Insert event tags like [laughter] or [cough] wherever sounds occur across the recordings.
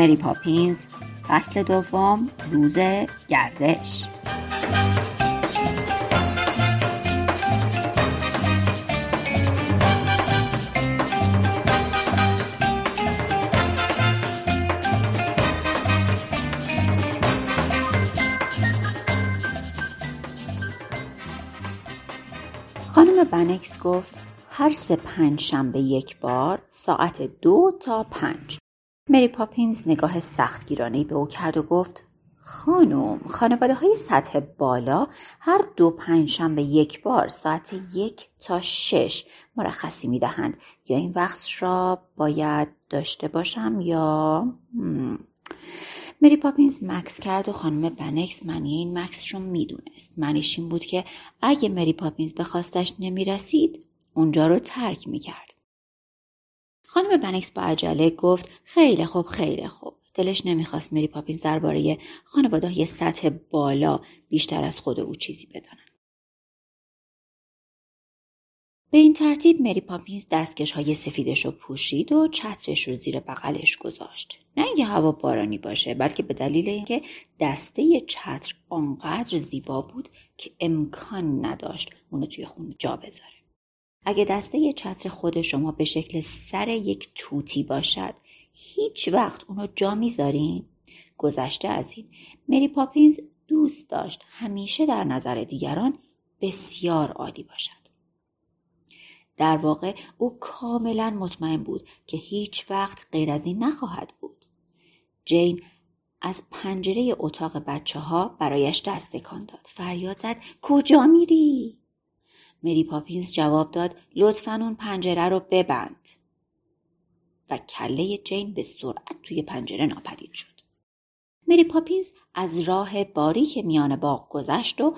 مری پاپینز فصل دوم روز گردش. خانم بنکس گفت هر سه پنج شنبه یک بار ساعت دو تا پنج. مری پاپینز نگاه سختگیرانهای به او کرد و گفت خانم خانواده های سطح بالا هر دو پنجشنبه یک بار ساعت یک تا شش مرخصی می دهند یا این وقت را باید داشته باشم یا مری پاپینز مکس کرد و خانم بنکس معنی این مکس رو می‌دونست. معنیش این بود که اگه مری پاپینز به خواستش نمی‌رسید اونجا رو ترک می‌کرد. خانم بنکس با عجله گفت خیلی خوب خیلی خوب. دلش نمی‌خواست مری پاپینز درباره خانواده یه سطح بالا بیشتر از خود او چیزی بدانند. به این ترتیب مری پاپینز دستکش های سفیدش رو پوشید و چترش رو زیر بغلش گذاشت. نه اینکه هوا بارانی باشه بلکه به دلیل اینکه دسته چتر آنقدر زیبا بود که امکان نداشت اونو توی خونه جا بذاره. اگه دسته چتر خود شما به شکل سر یک توتی باشد هیچ وقت اونو جا می‌ذارین؟ گذشته از این مری پاپینز دوست داشت همیشه در نظر دیگران بسیار عالی باشد. در واقع او کاملا مطمئن بود که هیچ وقت غیر از این نخواهد بود. جین از پنجره اتاق بچه ها برایش دست داد. فریاد زد کجا میری؟ مری پاپینز جواب داد لطفا اون پنجره رو ببند. و کله جین به سرعت توی پنجره ناپدید شد. مری پاپینز از راه باریک میان باغ گذشت و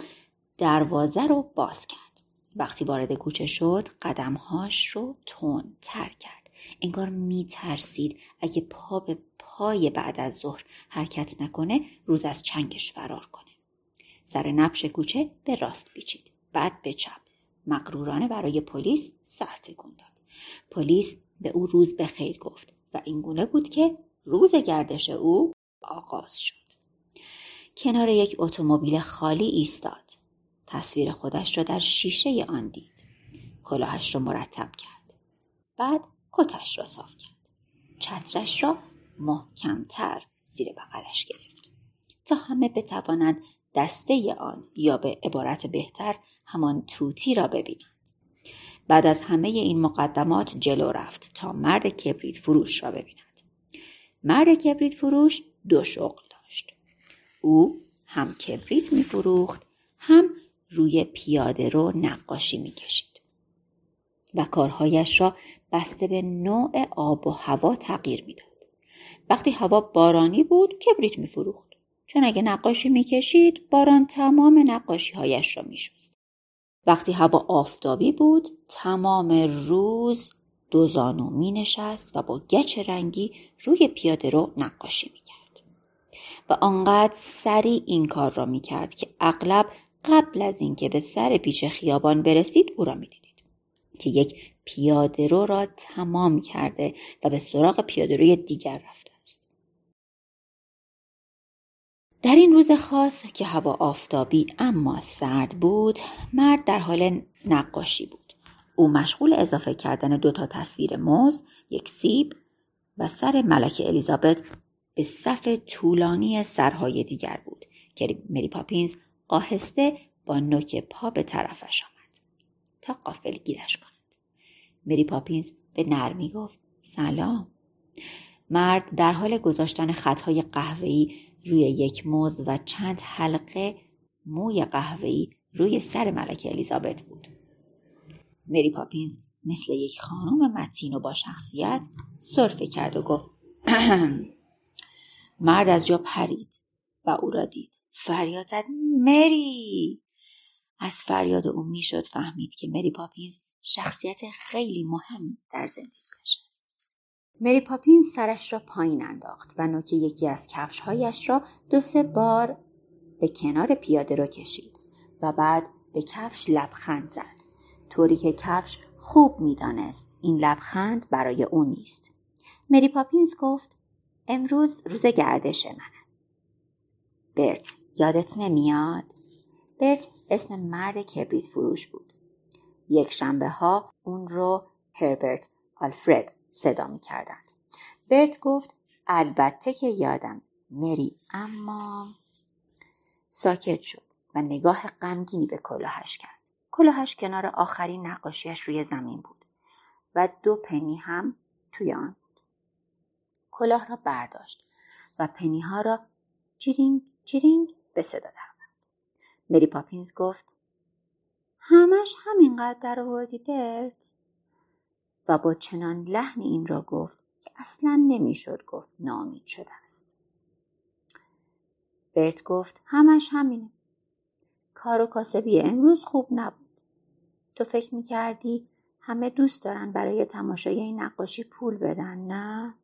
دروازه رو باز کرد. وقتی وارد کوچه شد قدمهاش رو تون تر کرد. انگار می ترسید اگه پا به پای بعد از ظهر حرکت نکنه روز از چنگش فرار کنه. سر نبش کوچه به راست بیچید بعد به چپ. مقرورانه برای پلیس سر تکون داد. پلیس به او روز به خیر گفت و اینگونه بود که روز گردش او آغاز شد. کنار یک اتومبیل خالی ایستاد. تصویر خودش را در شیشه آن دید. کلاهش را مرتب کرد. بعد کتش را صاف کرد. چترش را محکمتر زیر بغلش گرفت. تا همه بتوانند دسته آن یا به عبارت بهتر همان توتی را ببینند بعد از همه این مقدمات جلو رفت تا مرد کبریت فروش را ببیند مرد کبریت فروش دو شغل داشت او هم کبریت می فروخت هم روی پیاده رو نقاشی می کشید و کارهایش را بسته به نوع آب و هوا تغییر می‌داد. وقتی هوا بارانی بود کبریت می فروخت. چون اگه نقاشی می‌کشید باران تمام نقاشی هایش را میشست. وقتی هوا آفتابی بود تمام روز دوزانو می نشست و با گچ رنگی روی پیاده رو نقاشی می کرد. و آنقدر سریع این کار را می کرد که اغلب قبل از اینکه به سر پیچ خیابان برسید او را می دیدید. که یک پیاده رو را تمام کرده و به سراغ پیاده روی دیگر رفته. در این روز خاص که هوا آفتابی اما سرد بود مرد در حال نقاشی بود. او مشغول اضافه کردن دو تا تصویر موز یک سیب و سر ملکه الیزابت به صف طولانی سرهای دیگر بود که مری پاپینز آهسته با نوک پا به طرفش آمد تا قافل گیرش کند. مری پاپینز به نرمی گفت سلام. مرد در حال گذاشتن خطهای قهوه‌ای روی یک موز و چند حلقه موی قهوه‌ای روی سر ملکه الیزابت بود. مری پاپینز مثل یک خانم متین و با شخصیت صرفه کرد و گفت مرد از جا پرید و او را دید. فریاد زد مری! از فریاد او می‌شد فهمید که مری پاپینز شخصیت خیلی مهم در زندگیش است. مری پاپینز سرش را پایین انداخت و نوک یکی از کفشهایش را دو سه بار به کنار پیاده رو کشید و بعد به کفش لبخند زد. طوری که کفش خوب می‌دانست این لبخند برای او نیست. مری پاپینز گفت امروز روز گردش منه. برت یادت نمیاد؟ برت اسم مرد کبریت فروش بود. یک شنبه ها اون رو هربرت آلفرد صدا می کردند. برت گفت البته که یادم مری اما ساکت شد و نگاه غمگینی به کلاهش کرد. کلاهش کنار آخرین نقاشیش روی زمین بود و دو پنی هم توی آن بود. کلاه را برداشت و پنی ها را جیرینگ جیرینگ به صدا درآورد. مری پاپینز گفت همش همینقدر در آوردی برت و با چنان لحن این را گفت که اصلا نمی‌شد گفت ناامید شده است. برت گفت همش همینه. کار و کاسبی امروز خوب نبود. تو فکر می‌کردی همه دوست دارن برای تماشای این نقاشی پول بدن نه؟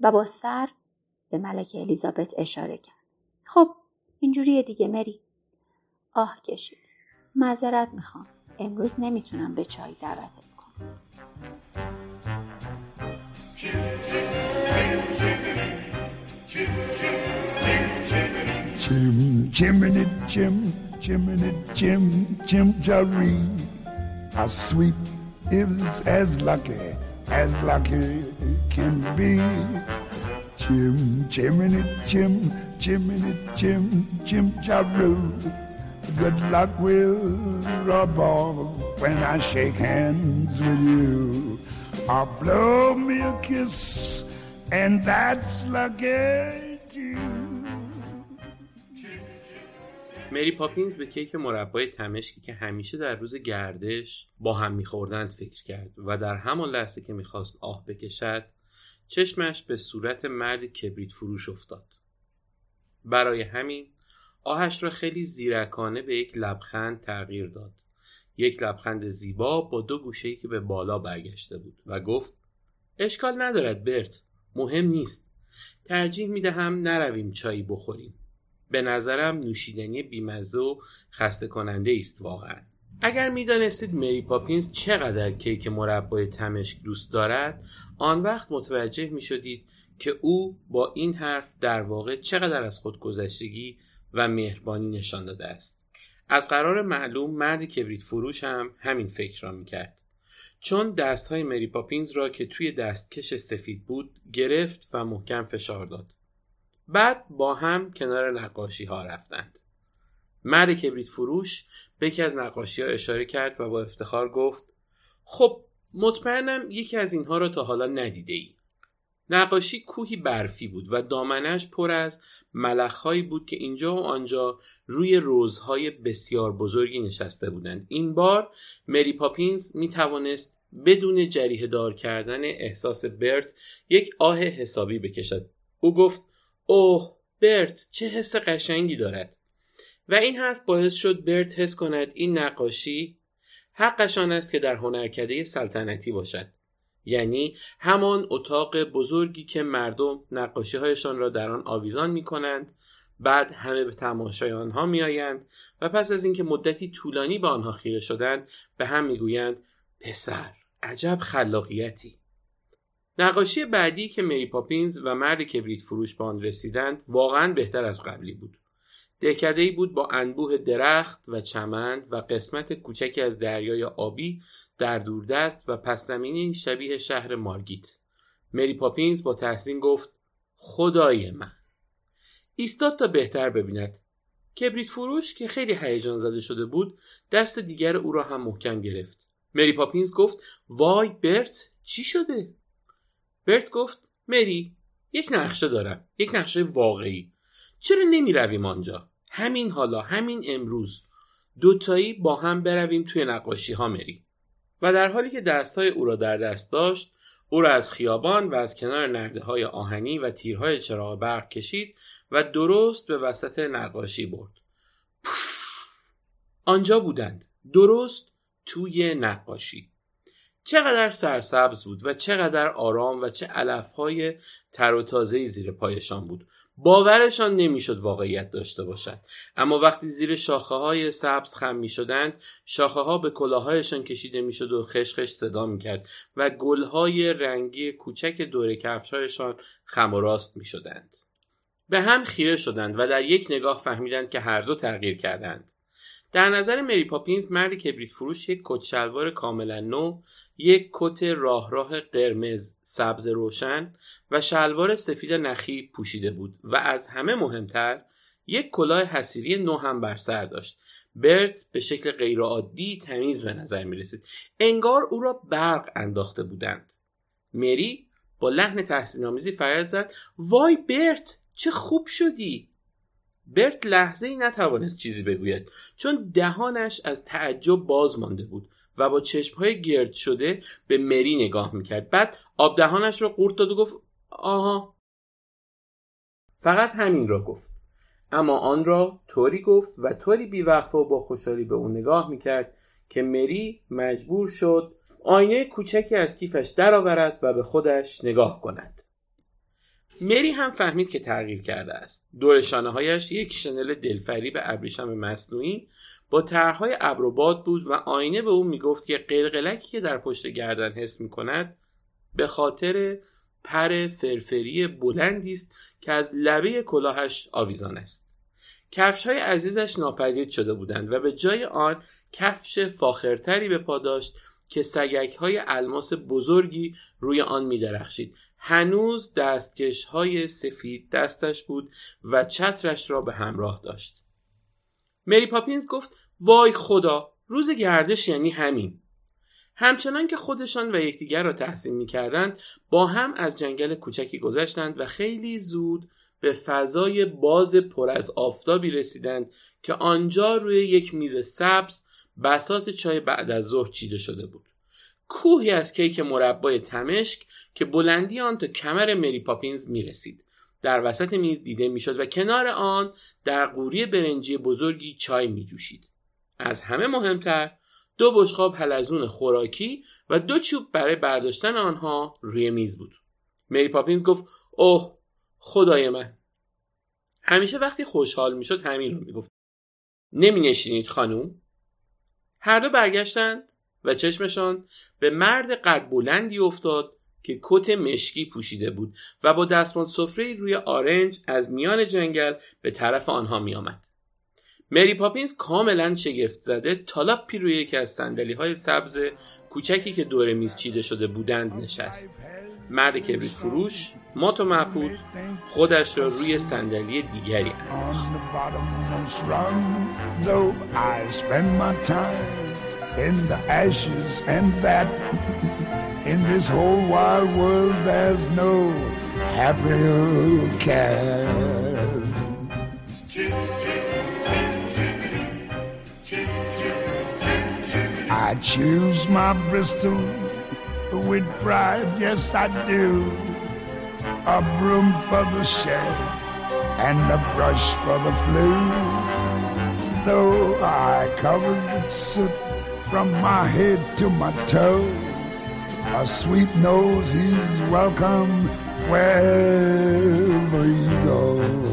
و با سر به ملکه الیزابت اشاره کرد. خب اینجوریه دیگه مری. آه کشید. معذرت می‌خوام. امروز نمی‌تونم به چای دعوتت Jim, Jiminy Jim, Jiminy Jim, Jim Jaree. How sweet is as lucky as lucky can be. Jim, Jiminy Jim, Jiminy Jim, Jim Jaroo. Good luck will rub off when I shake hands with you. Or blow me a kiss, and that's lucky too. مری پاپینز به کیک مربای تمشکی که همیشه در روز گردش با هم میخوردند فکر کرد و در همان لحظه که می‌خواست آه بکشد چشمش به صورت مرد کبریت فروش افتاد برای همین آهش را خیلی زیرکانه به یک لبخند تغییر داد. یک لبخند زیبا با دو گوشه‌ای که به بالا برگشته بود و گفت اشکال ندارد برت. مهم نیست. ترجیح می‌دهم نرویم چایی بخوریم. به نظرم نوشیدنی بیمزه و خسته کننده است واقعا. اگر می‌دانستید مری پاپینز چقدر کیک مربای تمشک دوست دارد آن وقت متوجه می شدید که او با این حرف در واقع چقدر از خودگذشتگی و مهربانی نشان داده است. از قرار معلوم مرد کبریت فروش هم همین فکر را می‌کرد. چون دست های مری پاپینز را که توی دستکش سفید بود گرفت و محکم فشار داد. بعد با هم کنار نقاشی ها رفتند. مرد کبریت فروش به یکی از نقاشی ها اشاره کرد و با افتخار گفت خب مطمئنم یکی از اینها را تا حالا ندیده ای. نقاشی کوهی برفی بود و دامنش پر از ملخهایی بود که اینجا و آنجا روی روزهای بسیار بزرگی نشسته بودند. این بار مری پاپینز می توانست بدون جریه دار کردن احساس برت یک آه حسابی بکشد. او گفت اوه برت چه حس قشنگی دارد. و این حرف باعث شد برت حس کند این نقاشی حقشان است که در هنرکده سلطنتی باشد. یعنی همان اتاق بزرگی که مردم نقاشی هایشان را در آن آویزان می کنند بعد همه به تماشای آنها می آیند و پس از اینکه مدتی طولانی به آنها خیره شدند به هم می گویند پسر عجب خلاقیتی. نقاشی بعدی که مری پاپینز و مرد کبریت فروش به آن رسیدند واقعا بهتر از قبلی بود. دهکده ای بود با انبوه درخت و چمن و قسمت کوچکی از دریای آبی در دوردست و پس زمینی شبیه شهر مارگیت. مری پاپینز با تحسین گفت خدای من. ایستاد تا بهتر ببیند. کبریت فروش که خیلی هیجان زده شده بود دست دیگر او را هم محکم گرفت. مری پاپینز گفت وای برت چی شده؟ برت گفت مری یک نقشه دارم یک نقشه واقعی. چرا نمی رویم آنجا؟ همین حالا همین امروز. دوتایی با هم برویم توی نقاشی ها مری. و در حالی که دستهای او را در دست داشت او را از خیابان و از کنار نرده های آهنی و تیرهای چراغ برق کشید و درست به وسط نقاشی برد. آنجا بودند. درست توی نقاشی. چقدر سرسبز بود و چقدر آرام و چه علفهای تر و تازه زیر پایشان بود. باورشان نمی‌شد واقعیت داشته باشد. اما وقتی زیر شاخه های سبز خم می شدند شاخه ها به کلاهایشان کشیده می شد و خشخش صدا می کرد و گل های رنگی کوچک دور کفشهایشان خم و راست می شدند به هم خیره شدند و در یک نگاه فهمیدند که هر دو تغییر کردند. در نظر مری پاپینز مردی کبریت فروش یک کت شلوار کاملا نو یک کت راه راه قرمز سبز روشن و شلوار سفید نخی پوشیده بود و از همه مهمتر یک کلاه حسیری نو هم بر سر داشت. برت به شکل غیرعادی تمیز به نظر می رسید انگار او را برق انداخته بودند. مری با لحن تحسین آمیزی فریاد زد. وای برت چه خوب شدی! برت لحظه ای نتوانست چیزی بگوید چون دهانش از تعجب باز مانده بود و با چشمهای گرد شده به مری نگاه می‌کرد. بعد آب دهانش را قورت داد و گفت آها. فقط همین را گفت. اما آن را طوری گفت و طوری بیوقفه و با خوشحالی به او نگاه می‌کرد که مری مجبور شد آینه کوچکی از کیفش درآورد و به خودش نگاه کند. مری هم فهمید که تغییر کرده است دور هایش یک شنل دلفری به ابریشم مصنوعی با طرحهای ابروباد بود و آینه به او می‌گفت که قلقلکی که در پشت گردن حس می‌کند به خاطر پر فرفری بلندی است که از لبه کلاهش آویزان است کفش های عزیزش ناپدید شده بودند و به جای آن کفش فاخرتری به پا داشت که سگک های الماس بزرگی روی آن می درخشید. هنوز دستکش های سفید دستش بود و چترش را به همراه داشت. مری پاپینز گفت وای خدا روز گردش یعنی همین. همچنان که خودشان و یکدیگر را تحسین می کردند با هم از جنگل کوچکی گذشتند و خیلی زود به فضای باز پر از آفتابی رسیدند که آنجا روی یک میز سبز بسات چای بعد از ظهر چیده شده بود کوهی از کیک مربای تمشک که بلندی آن تا کمر مری پاپینز می رسید در وسط میز دیده می‌شد و کنار آن در قوری برنجی بزرگی چای می جوشید. از همه مهمتر دو بشقاب حلزون خوراکی و دو چوب برای برداشتن آنها روی میز بود. مری پاپینز گفت اوه خدای من. همیشه وقتی خوشحال می‌شد همین رو می‌گفت. نمی نشینید خانوم. هر دو برگشتند و چشمشان به مرد قد بلندی افتاد که کت مشکی پوشیده بود و با دستمال سفره روی آرنج از میان جنگل به طرف آنها می آمد. مری پاپینز کاملا شگفت زده تالاپی روی یکی از سندلی های سبز کوچکی که دور میز چیده شده بودند نشست مرد کبریت فروش مات و محبود خودش را روی صندلی دیگری in the ashes and that [laughs] in this whole wide world there's no happier cat. I choose my Bristol with pride, yes I do. A broom for the sheriff and a brush for the flu. Though I covered with soot from my head to my toe, a sweet nose, he's welcome wherever you go.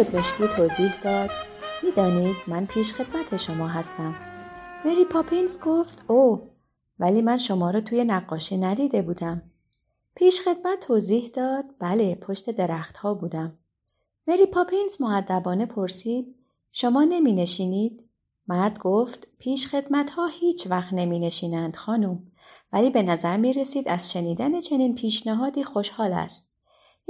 کدمشکی توضیح داد. می‌دانید من پیش خدمت شما هستم. مری پاپینز گفت او ولی من شما را توی نقاشی ندیده بودم. پیش خدمت توضیح داد بله پشت درختها بودم. مری پاپینز معدبانه پرسید شما نمی نشینید؟ مرد گفت پیش خدمت ها هیچ وقت نمی نشینند خانم. ولی به نظر می رسید از شنیدن چنین پیشنهادی خوشحال است.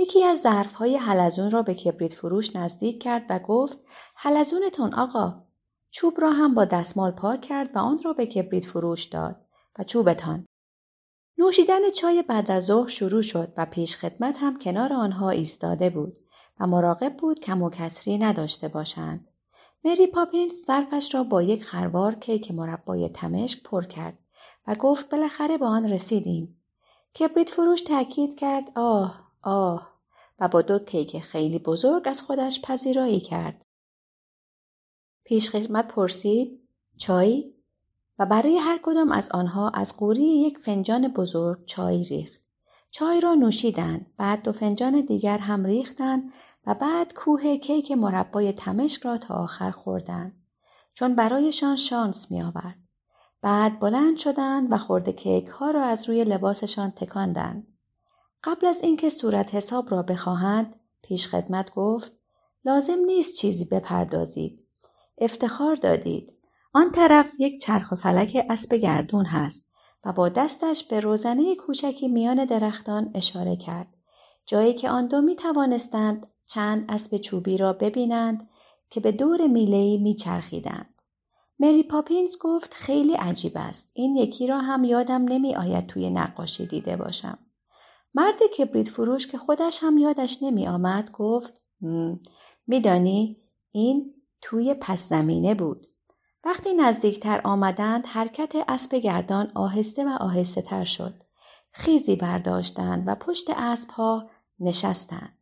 یکی از ظرف های حلزون را به کبریت فروش نزدیک کرد و گفت حلزونتون آقا چوب را هم با دستمال پاک کرد و آن را به کبریت فروش داد و چوبتان نوشیدن چای بعد از ظهر شروع شد و پیش خدمت هم کنار آنها ایستاده بود و مراقب بود کم و کسری نداشته باشند. مری پاپینز ظرفش را با یک خروار کیک مربای تمشک پر کرد و گفت بالاخره به آن رسیدیم. کبریت فروش تاکید کرد آه آه و با دو کیک خیلی بزرگ از خودش پذیرایی کرد. پیش خدمت پرسید چای و برای هر کدام از آنها از قوری یک فنجان بزرگ چای ریخت. چای را نوشیدند بعد دو فنجان دیگر هم ریختند و بعد کوه کیک مربای تمشک را تا آخر خوردند چون برایشان شانس می آورد. بعد بلند شدند و خورده کیک ها را از روی لباسشان تکاندند. قبل از اینکه صورت حساب را بخواهند پیش خدمت گفت لازم نیست چیزی بپردازید. افتخار دادید. آن طرف یک چرخ و فلک اسب گردون هست و با دستش به روزنه کوچکی میان درختان اشاره کرد. جایی که آن دو می توانستند چند اسب چوبی را ببینند که به دور میلهی میچرخیدند. مری پاپینز گفت خیلی عجیب است. این یکی را هم یادم نمی آید توی نقاشی دیده باشم. مرد کبریت فروش که خودش هم یادش نمی آمد گفت میدانی این توی پس زمینه بود. وقتی نزدیکتر آمدند حرکت اسب گردان آهسته و آهسته تر شد. خیزی برداشتند و پشت اسب ها نشستند.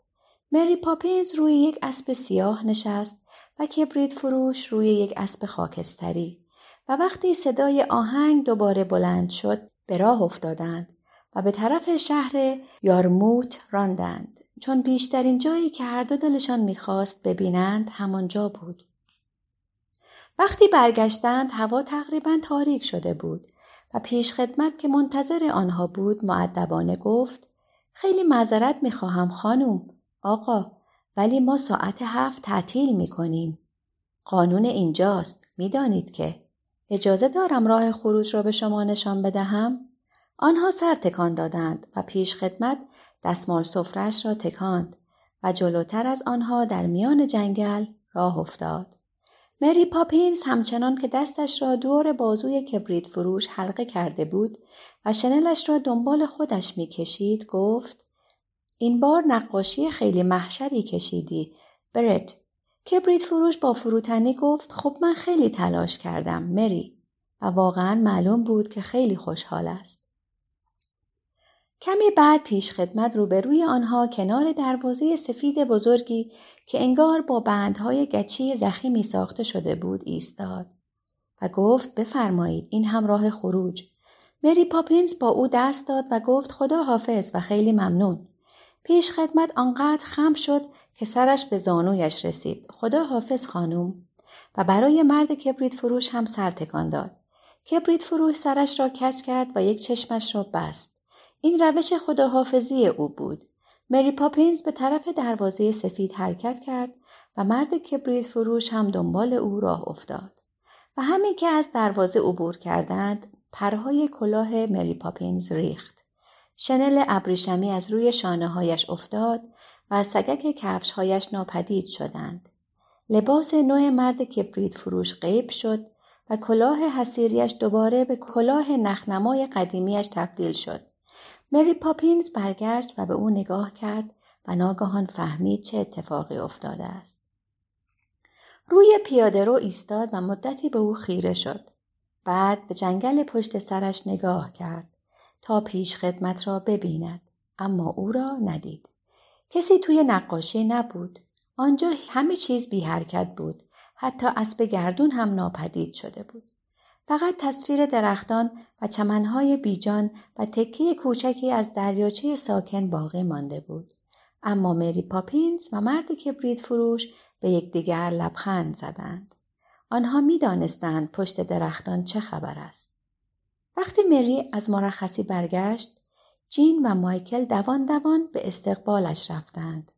مری پاپینز روی یک اسب سیاه نشست و کبریت فروش روی یک اسب خاکستری و وقتی صدای آهنگ دوباره بلند شد به راه افتادند به طرف شهر یارموت راندند چون بیشترین جایی که هر دو دلشان می‌خواست ببینند همانجا بود. وقتی برگشتند هوا تقریبا تاریک شده بود و پیش خدمت که منتظر آنها بود معدبانه گفت خیلی معذرت می‌خواهم خانم آقا ولی ما ساعت هفت تعطیل می کنیم. قانون اینجاست. می‌دانید که. اجازه دارم راه خروج را به شما نشان بدهم؟ آنها سر تکان دادند و پیش خدمت دستمال سفرش را تکاند و جلوتر از آنها در میان جنگل راه افتاد. مری پاپینز همچنان که دستش را دور بازوی کبریت فروش حلقه کرده بود و شنلش را دنبال خودش می‌کشید گفت این بار نقاشی خیلی محشری کشیدی. برت. کبریت فروش با فروتنی گفت خب من خیلی تلاش کردم مری و واقعا معلوم بود که خیلی خوشحال است. کمی بعد پیش خدمت روبروی آنها کنار دروازه سفید بزرگی که انگار با بندهای گچی زخیمی ساخته شده بود ایستاد و گفت بفرمایید این هم راه خروج. مری پاپینز با او دست داد و گفت خدا حافظ و خیلی ممنون. پیش خدمت آنقدر خم شد که سرش به زانویش رسید. خدا حافظ خانوم و برای مرد کبریت فروش هم سر تکان داد. کبریت فروش سرش را کج کرد و یک چشمش را بست. این روش خداحافظی او بود. مری پاپینز به طرف دروازه سفید حرکت کرد و مرد کبریت فروش هم دنبال او راه افتاد. و همین که از دروازه عبور کردند پرهای کلاه مری پاپینز ریخت. شنل ابریشمی از روی شانه هایش افتاد و سگک کفش هایش ناپدید شدند. لباس نوع مرد کبریت فروش غیب شد و کلاه حسیریش دوباره به کلاه نخنمای قدیمیش تبدیل شد. مری پاپینز برگشت و به او نگاه کرد و ناگهان فهمید چه اتفاقی افتاده است. روی پیاده رو ایستاد و مدتی به او خیره شد. بعد به جنگل پشت سرش نگاه کرد. تا پیش خدمت را ببیند اما او را ندید. کسی توی نقاشی نبود. آنجا همه چیز بی حرکت بود. حتی اسب گردون هم ناپدید شده بود. فقط تصویر درختان و چمنهای بیجان و تکه کوچکی از دریاچه ساکن باقی مانده بود. اما مری پاپینز و مرد کبریت فروش به یکدیگر لبخند زدند. آنها می‌دانستند پشت درختان چه خبر است. وقتی مری از مرخصی برگشت جین و مایکل دوان دوان به استقبالش رفتند.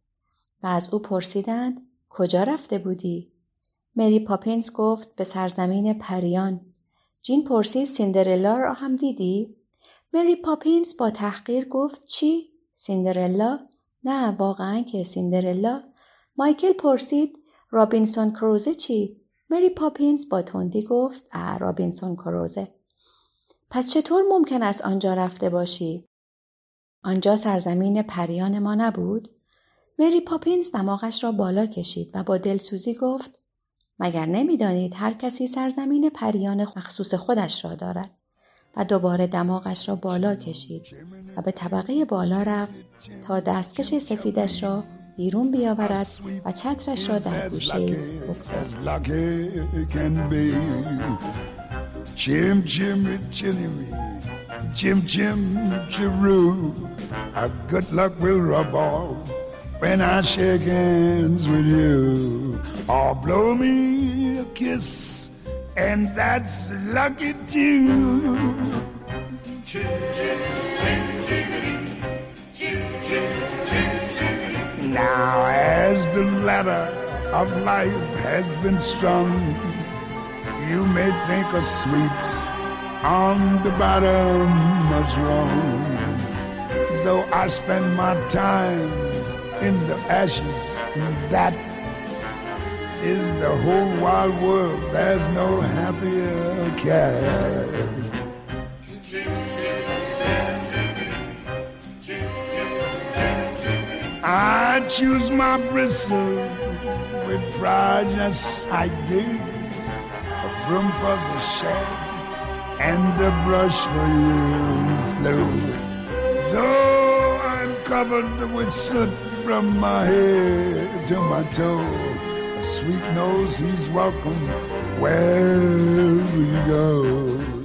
و از او پرسیدند کجا رفته بودی؟ مری پاپینز گفت به سرزمین پریان. جین پرسید سیندرلا را هم دیدی؟ مری پاپینز با تحقیر گفت چی؟ سیندرلا؟ نه واقعا که سیندرلا؟ مایکل پرسید رابینسون کروزه چی؟ مری پاپینز با تندی گفت اه رابینسون کروزه. پس چطور ممکن است آنجا رفته باشی؟ آنجا سرزمین پریان ما نبود؟ مری پاپینز دماغش را بالا کشید و با دلسوزی گفت مگر نمی‌دانید هر کسی سرزمین پریان مخصوص خودش را دارد و دوباره دماغش را بالا کشید و به طبقه بالا رفت تا دستکش سفیدش را بیرون بیاورد و چترش را در گوشه بگذارد when I shake hands with. Or blow me a kiss, and that's lucky too. Now, as the ladder of life has been strung, you may think of sweeps on the bottom much wrong. Though I spend my time in the ashes, that is the whole wide world. There's no happier cat. I choose my bristle with pride, yes I do. A broom for the shed and a brush for you, Flo. Though I'm covered with soot from my head to my toe, sweet nose he's welcome wherever you go.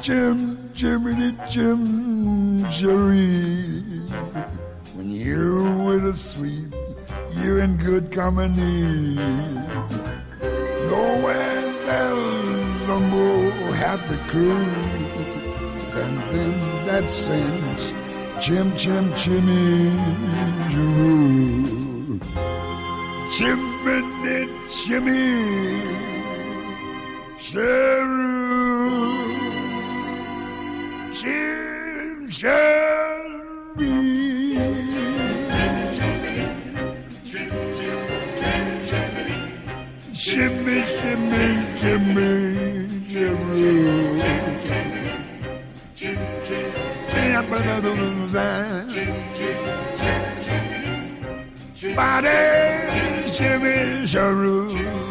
Jim, Jiminy, Jim, Jerry. When you're with a sweet, you're in good company. Nowhere there's a more happy crew than them that sings Jim, Jim, Jimmy, Jeroo. Jiminy, Jimmy, sin shall be. Shimmy, shimmy, shimmy, shimmy. Body, shimmy, shimmy.